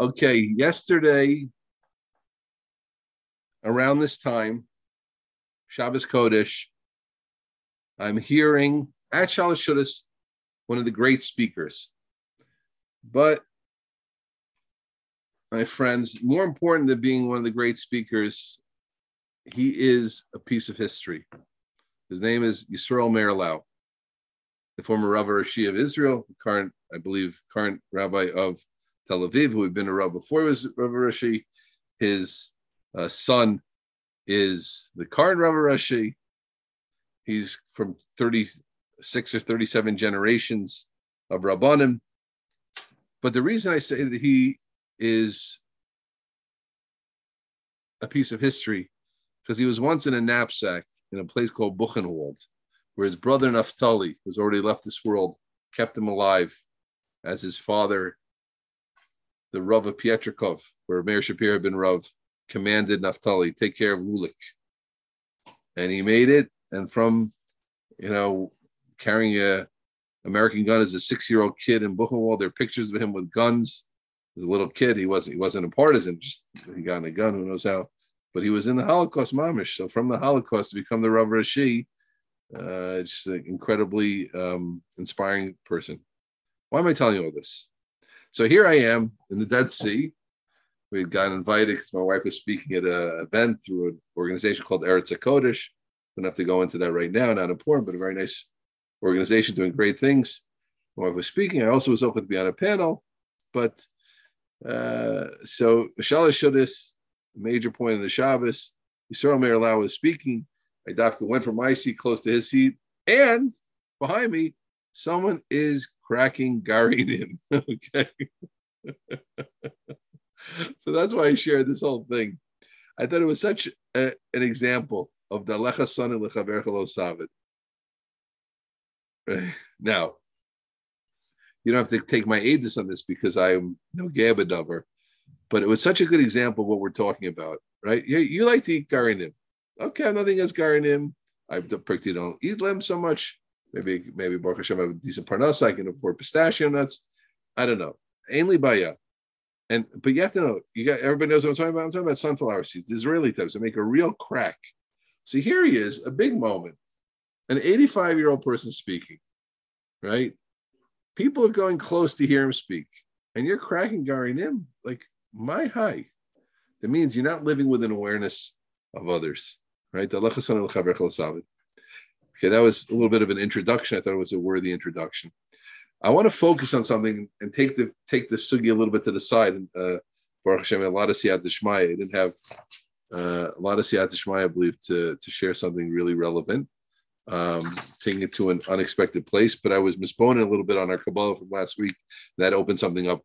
Okay, yesterday, around this time, Shabbos Kodesh, I'm hearing at Shalosh Shudas, one of the great speakers. But my friends, more important than being one of the great speakers, he is a piece of history. His name is Yisrael Meir Lau, the former Rav Rashi of Israel, current, I believe, current rabbi of Tel Aviv, who had been a Rav before he was Rav Rashi. His uh, son is the current Rav Rashi. He's from 36 or 37 generations of Rabbanim. But the reason I say that he is a piece of history because he was once in a knapsack in a place called Buchenwald, where his brother Naphtali, who's already left this world, kept him alive as his father, the Rav of Pietrikov, where Meir Shapir had been Rav, commanded Naphtali, take care of Lulik. And he made it. And from, you know, carrying a American gun as a six-year-old kid in Buchenwald, there are pictures of him with guns. As a little kid, he wasn't he wasn't a partisan, just he got a gun, who knows how but he was in the Holocaust mamish. So from the Holocaust to become the Rav Rashi, uh, just an incredibly um, inspiring person. Why am I telling you all this? So here I am in the Dead Sea. We had gotten invited because my wife was speaking at an event through an organization called Eretz HaKodesh. Don't have to go into that right now, not important, but a very nice organization doing great things. My wife was speaking. I also was open to be on a panel, but uh, so Shalosh Shudas major point of the Shabbos. Yisrael Meir Lau was speaking. I went from my seat close to his seat, and behind me, someone is cracking Garin okay. so that's why I shared this whole thing. I thought it was such a, an example of the lecha son and lechaver savid. Now, you don't have to take my aid on this because I am no gabadover but it was such a good example of what we're talking about, right? You, you like to eat garinim. Okay, I'm nothing against garinim. I particularly don't eat them so much. Maybe maybe Baruch Hashem have a decent parnas. I can afford pistachio nuts. I don't know. Ainly baya. And but you have to know, you got everybody knows what I'm talking about. I'm talking about sunflower seeds, the Israeli types that make a real crack. So here he is, a big moment, an 85 year old person speaking, right? People are going close to hear him speak, and you're cracking Garinim. Like, my high. That means you're not living with an awareness of others, right? Okay, that was a little bit of an introduction. I thought it was a worthy introduction. I want to focus on something and take the take the sugi a little bit to the side. And uh, Baruch Hashem, a lot of siyat I didn't have uh, a lot of siyat I believe, to to share something really relevant. Um, taking it to an unexpected place, but I was misboning a little bit on our Kabbalah from last week. That opened something up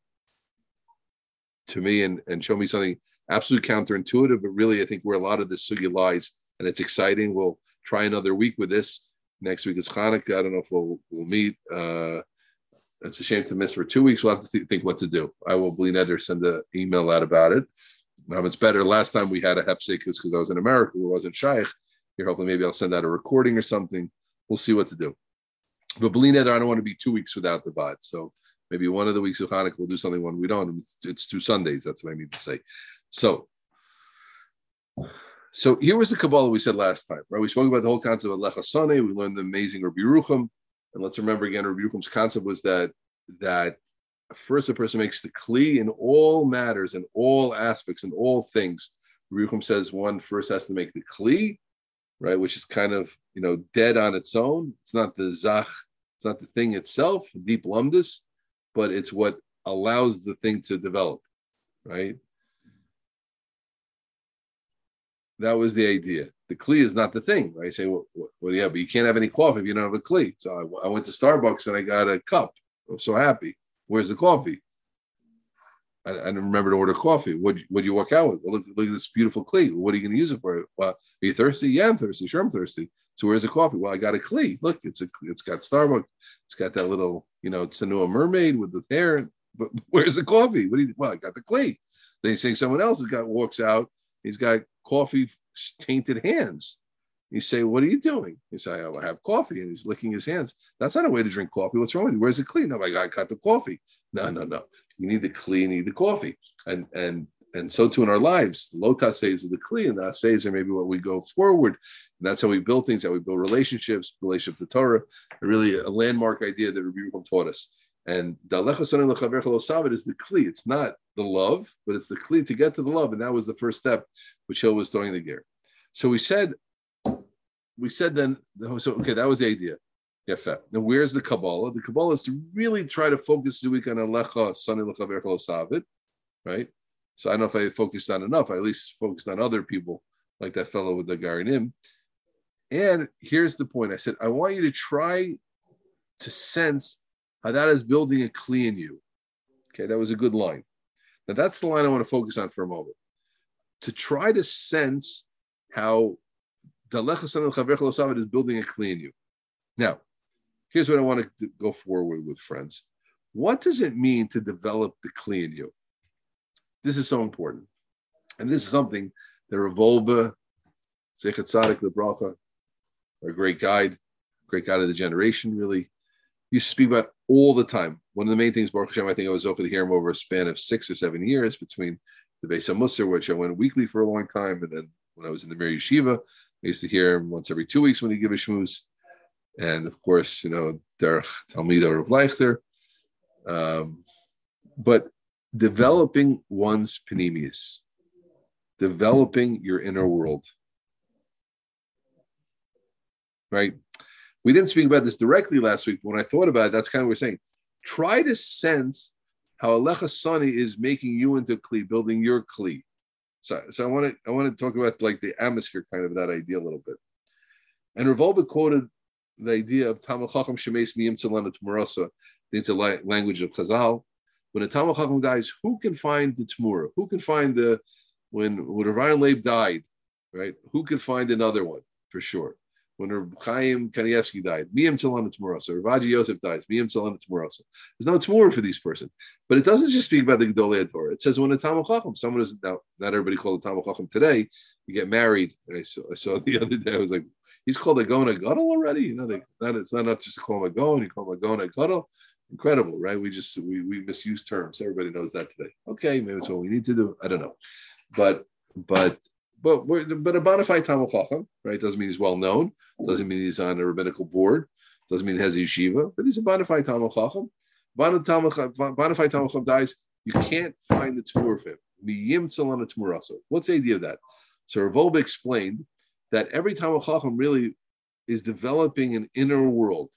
to me and, and show me something absolutely counterintuitive, but really I think where a lot of the sugi lies, and it's exciting. We'll try another week with this. Next week is Hanukkah. I don't know if we'll, we'll meet. Uh, it's a shame to miss for two weeks. We'll have to th- think what to do. I will bli neder send an email out about it. Um, it's better. Last time we had a hefsek because I was in America, we wasn't shaykh. Here, hopefully, maybe I'll send out a recording or something. We'll see what to do. But Bli neder, I don't want to be two weeks without the bot. So Maybe one of the weeks of Hanukkah we'll do something, one we don't. It's, it's two Sundays. That's what I need to say. So, so here was the Kabbalah we said last time, right? We spoke about the whole concept of Lechasane. We learned the amazing Rabbi Rucham. And let's remember again, Rabbi Rucham's concept was that that first a person makes the kli in all matters and all aspects and all things. Rabbi Rucham says one first has to make the kli, right, which is kind of you know dead on its own. It's not the zach, it's not the thing itself, deep lumdus but it's what allows the thing to develop, right? That was the idea. The kli is not the thing, right? You say, well, well, yeah, but you can't have any coffee if you don't have a kli. So I, I went to Starbucks and I got a cup. I'm so happy. Where's the coffee? I, I didn't remember to order coffee. What would you walk out with? Well, look, look at this beautiful kli. What are you going to use it for? Well, are you thirsty? Yeah, I'm thirsty. Sure, I'm thirsty. So where's the coffee? Well, I got a kli. Look, it's a it's got Starbucks. It's got that little, you know, it's a new mermaid with the hair. But where's the coffee? What do you? Well, I got the kli. Then you say someone else has got walks out. He's got coffee tainted hands. You say, What are you doing? He say, oh, I have coffee. And he's licking his hands. That's not a way to drink coffee. What's wrong with you? Where's the clean? No, my God, cut the coffee. No, no, no. You need the clean, you need the coffee. And and and so too in our lives. The says of the clean, and the assays are maybe what we go forward. And that's how we build things, how we build relationships, relationship to Torah, really a landmark idea that Rabbi Yerucham taught us. And Dalecha Sanim Lechaver is the kli. It's not the love, but it's the kli to get to the love. And that was the first step, which Hill was throwing the ger. So we said, we said then, so okay, that was the idea. Now where's the Kabbalah? The Kabbalah is to really try to focus the week on Alecha Sanim Lechaver right? So I don't know if I focused on enough. I at least focused on other people, like that fellow with the Garinim. And here's the point. I said, I want you to try to sense that is building a kli in you. Okay, that was a good line. Now that's the line I want to focus on for a moment. To try to sense how Dalecha is building a kli in you. Now, here's what I want to go forward with, friends. What does it mean to develop the kli in you? This is so important. And this is something that Rav Wolbe, Zechat Tzadik Lebracha, our great guide, great guide of the generation, really used to speak about all the time. One of the main things, Baruch Hashem, I think I was able to hear him over a span of six or seven years between the Beis HaMusar, which I went weekly for a long time, and then when I was in the Mir Yeshiva, I used to hear him once every two weeks when he give a shmooze. And of course, you know, Derech Talmida of Leichter. Um, but developing one's panemius, developing your inner world. Right? We didn't speak about this directly last week, but when I thought about it, that's kind of what we're saying. Try to sense how Alecha Sani is making you into Kli, building your Kli. So, so I want to I want to talk about like the atmosphere kind of that idea a little bit. And Rav Wolbe quoted the idea of Tamil Chacham Shemes Miyim Tzalana Tmarasa, the language of Chazal, when a Talmud Chacham dies, who can find the Tmura? Who can find the when when Rav Leib died, right? Who can find another one for sure? When Rav Chaim Kanievsky died, Miyam Tzalana Tmurasa. Rav Yosef dies, Miyam Tzalana Tmurasa. There's no Tmura for these person. But it doesn't just speak about the Gedolei Torah. It says when a Talmud Chacham, someone is now not everybody called a Talmud Chacham today. You get married. I saw, I saw the other day. I was like, he's called a Gona Gadol already. You know, they, not, it's not enough just to call him a Gon. You call him a Gona Gadol incredible, right? We just we we misuse terms. Everybody knows that today. Okay, maybe that's what we need to do. I don't know, but but but but a bona fide Talmud Chacham, right? Doesn't mean he's well known. Doesn't mean he's on a rabbinical board. Doesn't mean he has a yeshiva. But he's a bona fide Talmud Chacham. Bona fide Talmud Chacham dies. You can't find the tour of him. What's the idea of that? So Rav Wolbe explained that every Talmud Chacham really is developing an inner world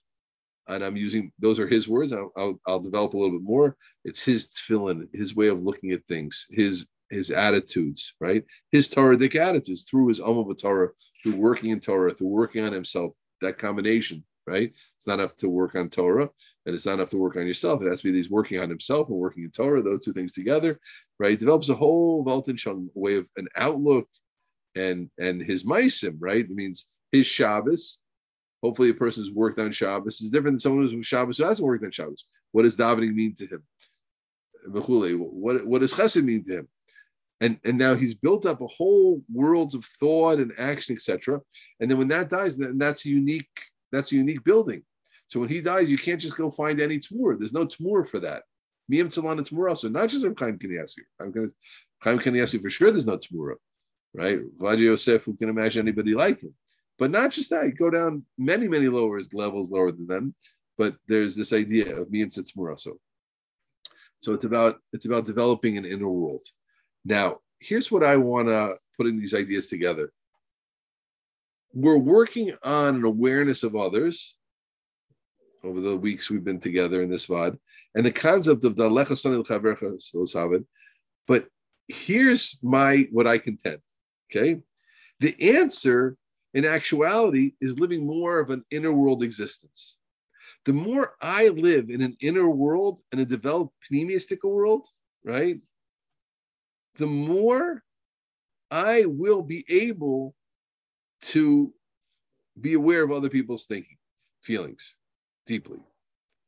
and I'm using those are his words. I'll, I'll, I'll, develop a little bit more. It's his tefillin, his way of looking at things, his his attitudes, right? His Torah-dic attitudes through his Amma Torah, through working in Torah, through working on himself. That combination, right? It's not enough to work on Torah, and it's not enough to work on yourself. It has to be these working on himself and working in Torah. Those two things together, right? He develops a whole Weltanschauung way of an outlook, and and his meisim, right? It means his Shabbos Hopefully, a person who's worked on Shabbos is different than someone who's Shabbos who hasn't worked on Shabbos. What does davening mean to him? What, what does chesed mean to him? And, and now he's built up a whole worlds of thought and action, etc. And then when that dies, then that's a unique that's a unique building. So when he dies, you can't just go find any tamur. There's no tamur for that. Miyam tzalana tamur also, not just Chaim Kanievsky. I'm going to Chaim Kanievsky for sure. There's no tamura, right? Vadia Yosef, who can imagine anybody like him? But not just that, you go down many, many lower levels lower than them. But there's this idea of miyam also. So it's about it's about developing an inner world. Now, here's what I want to put in these ideas together. We're working on an awareness of others over the weeks we've been together in this vaad, and the concept of the But here's my what I contend. Okay. The answer in actuality is living more of an inner world existence. The more I live in an inner world and a developed pneumistic world, right, the more I will be able to be aware of other people's thinking, feelings deeply.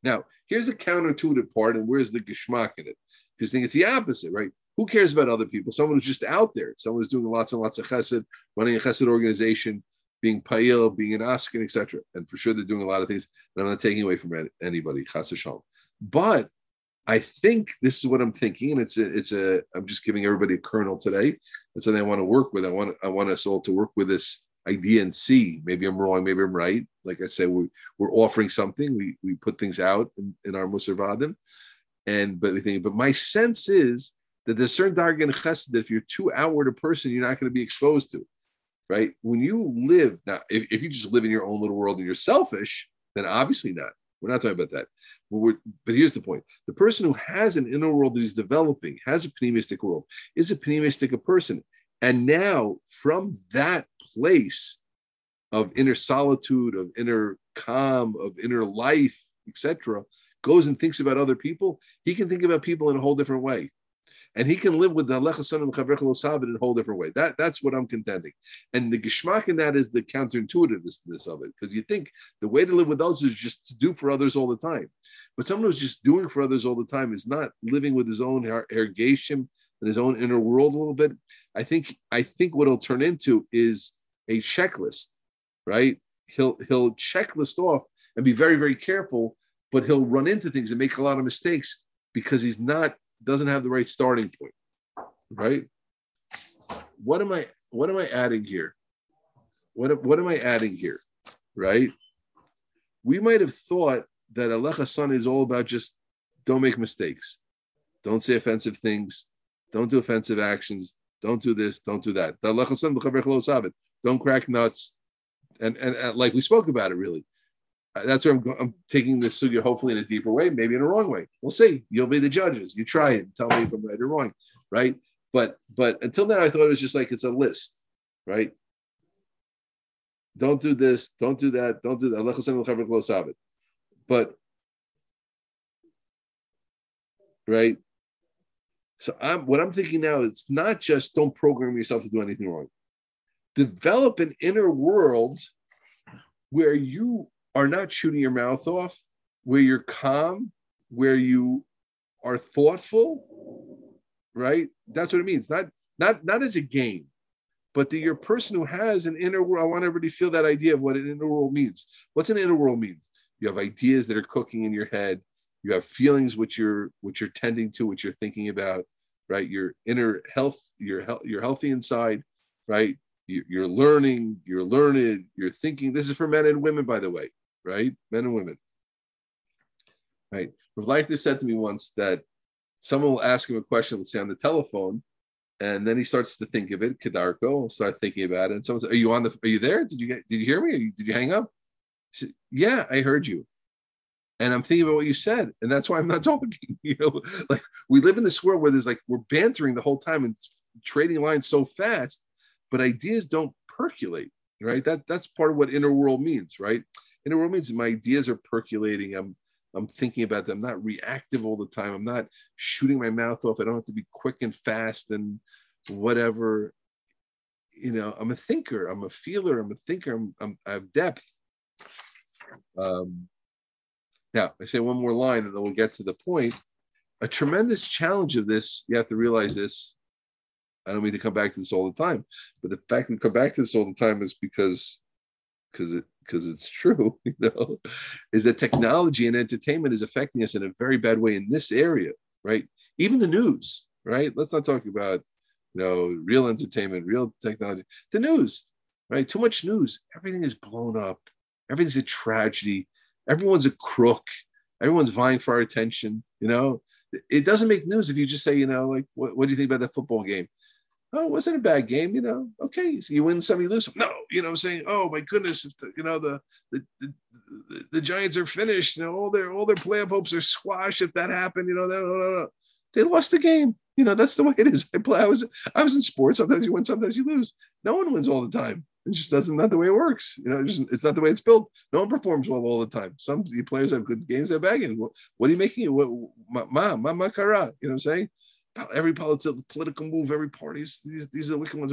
Now, here's the counterintuitive part, and where's the geschmack in it? Because think it's the opposite, right? Who cares about other people? Someone who's just out there, someone who's doing lots and lots of chesed, running a chesed organization, being payil, being an askin, etc. And for sure, they're doing a lot of things. And I'm not taking away from anybody, chas But I think this is what I'm thinking, and it's a, it's a. I'm just giving everybody a kernel today. That's something I want to work with. I want I want us all to work with this idea and see. Maybe I'm wrong. Maybe I'm right. Like I said, we we're offering something. We we put things out in, in our musarvadim, and but we think. But my sense is that there's certain dargan chesed that if you're too outward a person, you're not going to be exposed to right? When you live now, if, if you just live in your own little world and you're selfish, then obviously not. We're not talking about that. But, but, here's the point: the person who has an inner world that is developing, has a pneumistic world, is a pneumistic person, and now from that place of inner solitude, of inner calm, of inner life, etc., goes and thinks about other people. He can think about people in a whole different way and he can live with the Alecha Son and in a whole different way. That that's what I'm contending. And the geschmack in that is the counterintuitiveness of it, because you think the way to live with others is just to do for others all the time. But someone who's just doing for others all the time is not living with his own irrigation and his own inner world a little bit. I think I think what it'll turn into is a checklist, right? He'll he'll checklist off and be very very careful, but he'll run into things and make a lot of mistakes because he's not doesn't have the right starting point, right? What am I what am I adding here? What what am I adding here? Right? We might have thought that Alecha Son is all about just don't make mistakes, don't say offensive things, don't do offensive actions, don't do this, don't do that. Don't crack nuts, and, and, and like we spoke about it really Uh, that's where I'm, I'm taking this sugya hopefully in a deeper way, maybe in a wrong way. We'll see. You'll be the judges. You try it. Tell me if I'm right or wrong, right? But but until now, I thought it was just like it's a list, right? Don't do this. Don't do that. Don't do that. But right. So I'm what I'm thinking now. It's not just don't program yourself to do anything wrong. Develop an inner world where you are not shooting your mouth off, where you're calm, where you are thoughtful, right? That's what it means. Not not not as a game, but that you're a person who has an inner world. I want everybody to feel that idea of what an inner world means. What's an inner world means? You have ideas that are cooking in your head. You have feelings which you're which you're tending to, which you're thinking about, right? Your inner health, you're you're healthy inside, right? You're learning, you're learned, you're thinking. This is for men and women, by the way right? Men and women. Right. Rav said to me once that someone will ask him a question, let's say on the telephone, and then he starts to think of it. Kadarko will start thinking about it. And someone says, Are you on the are you there? Did you get did you hear me? Did you hang up? He said, Yeah, I heard you. And I'm thinking about what you said, and that's why I'm not talking. You know, like we live in this world where there's like we're bantering the whole time and trading lines so fast, but ideas don't percolate, right? That that's part of what inner world means, right? In a means my ideas are percolating. I'm I'm thinking about them. I'm not reactive all the time. I'm not shooting my mouth off. I don't have to be quick and fast and whatever. You know, I'm a thinker. I'm a feeler. I'm a thinker. I'm, I'm I have depth. Um, now I say one more line and then we'll get to the point. A tremendous challenge of this, you have to realize this. I don't mean to come back to this all the time, but the fact we come back to this all the time is because because it because it's true, you know, is that technology and entertainment is affecting us in a very bad way in this area, right? Even the news, right? Let's not talk about, you know, real entertainment, real technology. The news, right? Too much news. Everything is blown up. Everything's a tragedy. Everyone's a crook. Everyone's vying for our attention. You know, it doesn't make news if you just say, you know, like, what, what do you think about that football game? Oh, it wasn't a bad game, you know. Okay, so you win some, you lose some. No, you know, saying, oh my goodness, if the, you know the, the the, the Giants are finished, you know, all their all their playoff hopes are squashed if that happened, you know, that, they lost the game. You know, that's the way it is. I play. I was I was in sports. Sometimes you win, sometimes you lose. No one wins all the time. It just doesn't not the way it works. You know, it's, just, it's not the way it's built. No one performs well all the time. Some players have good games, they're bad games. What, what are you making? What ma ma ma kara? You know what I'm saying? Every political political move, every party. These these are the wicked ones.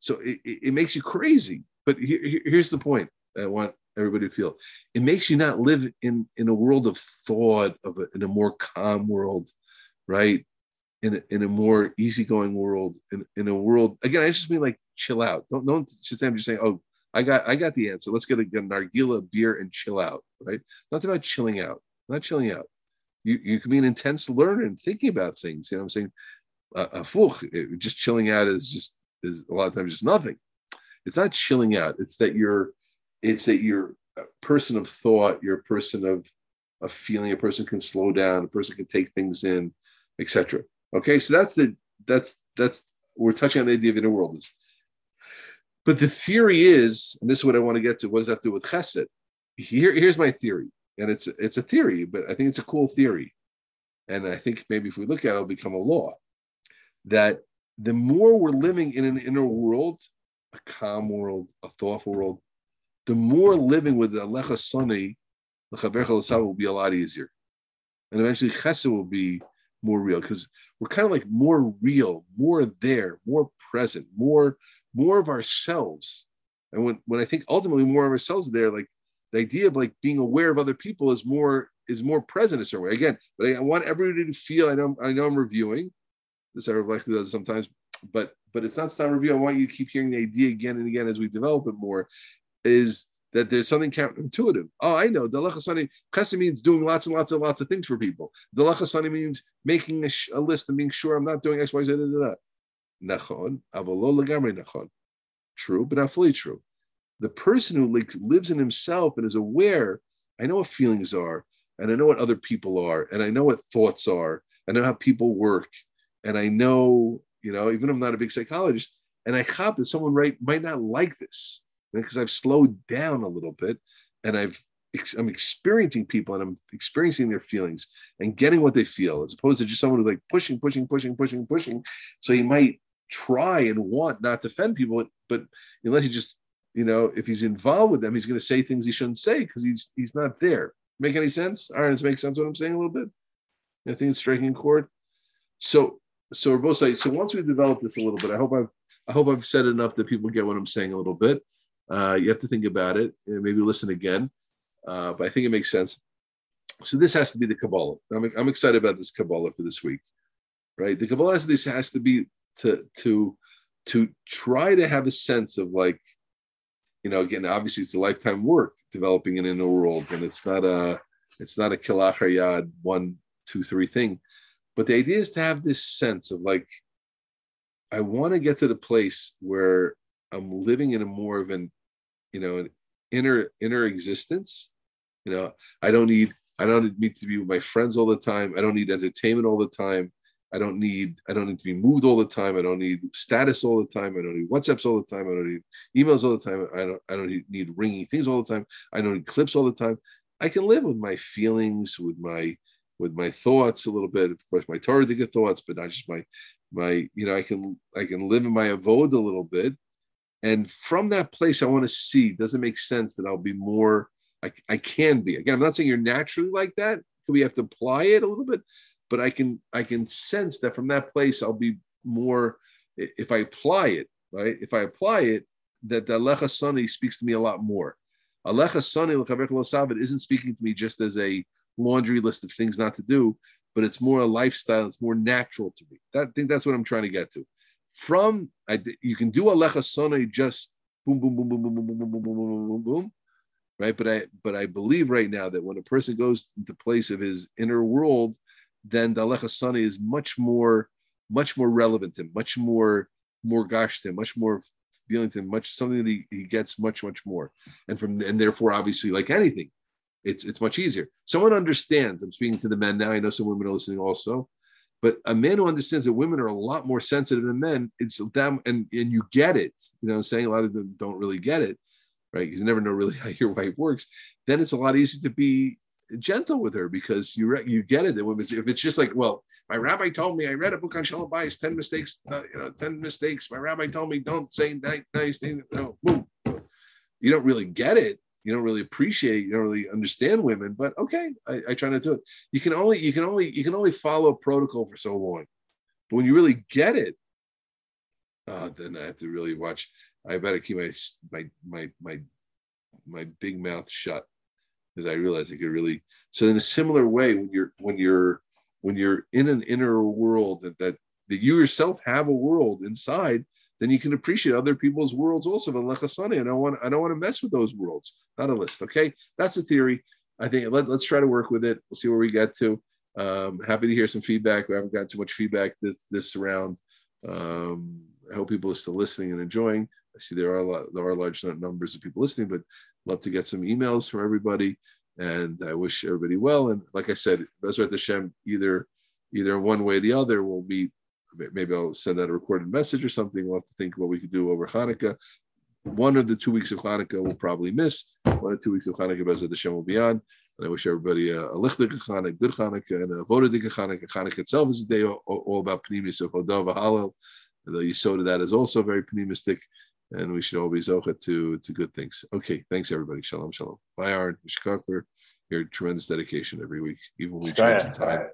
So it, it makes you crazy. But here, here's the point. I want everybody to feel. It makes you not live in in a world of thought, of a, in a more calm world, right? In a, in a more easygoing world, in, in a world again. I just mean like chill out. Don't don't just I'm just saying. Oh, I got I got the answer. Let's get a, get a nargila beer and chill out. Right? Not about chilling out. Not chilling out. You you can be an intense learner and thinking about things. You know what I'm saying? A eh, just chilling out is just is a lot of times just nothing. It's not chilling out. It's that you're it's that you're a person of thought. You're a person of a feeling. A person can slow down. A person can take things in, etc. Okay, so that's the that's that's we're touching on the idea of inner world. But the theory is, and this is what I want to get to. What does that have to do with chesed? Here, here's my theory, and it's it's a theory, but I think it's a cool theory, and I think maybe if we look at it, it'll become a law. That the more we're living in an inner world, a calm world, a thoughtful world, the more living with the Alecha the will be a lot easier. And eventually Chesed will be more real because we're kind of like more real, more there, more present, more more of ourselves. And when when I think ultimately more of ourselves there, like the idea of like being aware of other people is more is more present in a certain way. Again, but I want everybody to feel. I know I know I'm reviewing. This I reflect does sometimes, but but it's not stop review. I want you to keep hearing the idea again and again as we develop it more. Is that there's something counterintuitive. Oh, I know. Dalachasani chesed means doing lots and lots and lots of things for people. Dalachasani means making a, sh- a, list and being sure I'm not doing X, Y, Z, da, da, da. Nachon, avalo nachon. True, but not fully true. The person who lives in himself and is aware, I know what feelings are, and I know what other people are, and I know what thoughts are, I know how people work, and I know, you know, even if I'm not a big psychologist, and I cop that someone right might not like this because I've slowed down a little bit and I've I'm experiencing people and I'm experiencing their feelings and getting what they feel, as opposed to just someone who's like pushing, pushing, pushing, pushing, pushing. So he might try and want not to offend people, but unless he just, you know, if he's involved with them, he's going to say things he shouldn't say because he's he's not there. Make any sense? All right, does make sense what I'm saying a little bit? I think it's striking chord. So so we're both saying so once we develop this a little bit, I hope I've I hope I've said enough that people get what I'm saying a little bit. Uh, you have to think about it and maybe listen again. Uh, but I think it makes sense. So this has to be the Kabbalah. I'm, I'm excited about this Kabbalah for this week, right? The Kabbalah this has to be to to to try to have a sense of like, you know, again, obviously it's a lifetime work developing an inner world, and it's not a it's not a kilachayad one two three thing, but the idea is to have this sense of like, I want to get to the place where I'm living in a more of an you know an inner inner existence. You know i don't need i don't need to be with my friends all the time. I don't need entertainment all the time i don't need i don't need to be moved all the time. I don't need status all the time. I don't need whatsapps all the time. I don't need emails all the time. I don't i don't need ringing things all the time. I don't need clips all the time. I can live with my feelings with my with my thoughts a little bit. Of course my get thoughts but not just my my you know i can i can live in my avoid a little bit. And from that place, I want to see does it make sense that I'll be more, I, I can be. Again, I'm not saying you're naturally like that. Could we have to apply it a little bit, but I can I can sense that from that place I'll be more if I apply it, right? If I apply it, that the Alecha Sani speaks to me a lot more. Alecha Sani isn't speaking to me just as a laundry list of things not to do, but it's more a lifestyle. It's more natural to me. That, I think that's what I'm trying to get to from I, you can do alecha sonai just boom boom boom boom boom boom boom boom boom boom boom boom right but i but i believe right now that when a person goes into place of his inner world then the alecha is much more much more relevant him much more more gosh to him much more feeling to him much something that he, he gets much much more and from and therefore obviously like anything it's it's much easier someone understands i'm speaking to the men now i know some women are listening also but a man who understands that women are a lot more sensitive than men, it's them, and and you get it. You know, I'm saying a lot of them don't really get it, right? You never know really how your wife works. Then it's a lot easier to be gentle with her because you re- you get it. That women, if it's just like, well, my rabbi told me I read a book on shalom bayis, ten mistakes, uh, you know, ten mistakes. My rabbi told me don't say nice, things. No, boom. You don't really get it you don't really appreciate, you don't really understand women, but okay, I, I try to do it. You can only you can only you can only follow protocol for so long. But when you really get it, uh, then I have to really watch. I better keep my my my my my big mouth shut because I realize I could really. So in a similar way, when you're when you're when you're in an inner world that that, that you yourself have a world inside, then you can appreciate other people's worlds also. But I don't want I don't want to mess with those worlds. Not a list. Okay, that's a theory. I think let, let's try to work with it. We'll see where we get to. Um, happy to hear some feedback. We haven't gotten too much feedback this this round. Um, I hope people are still listening and enjoying. I see there are a lot, there are large numbers of people listening, but love to get some emails from everybody. And I wish everybody well. And like I said, Bezrat Hashem, either either one way or the other, we'll meet. Maybe I'll send out a recorded message or something. We'll have to think what we could do over Hanukkah. One of the two weeks of Hanukkah we'll probably miss. One or two weeks of Hanukkah, Bezrat Hashem will be on. And I wish everybody a, a lichtig Hanukkah, good Hanukkah, and a vodadik Hanukkah. Hanukkah itself is a day all, all about Pnimis of Hodava Halal. The Yisod of that is also very pneumistic, and we should all be zocha to, to good things. Okay, thanks everybody. Shalom, shalom. Bye, Aaron. Mishkak for your tremendous dedication every week, even when we change the time.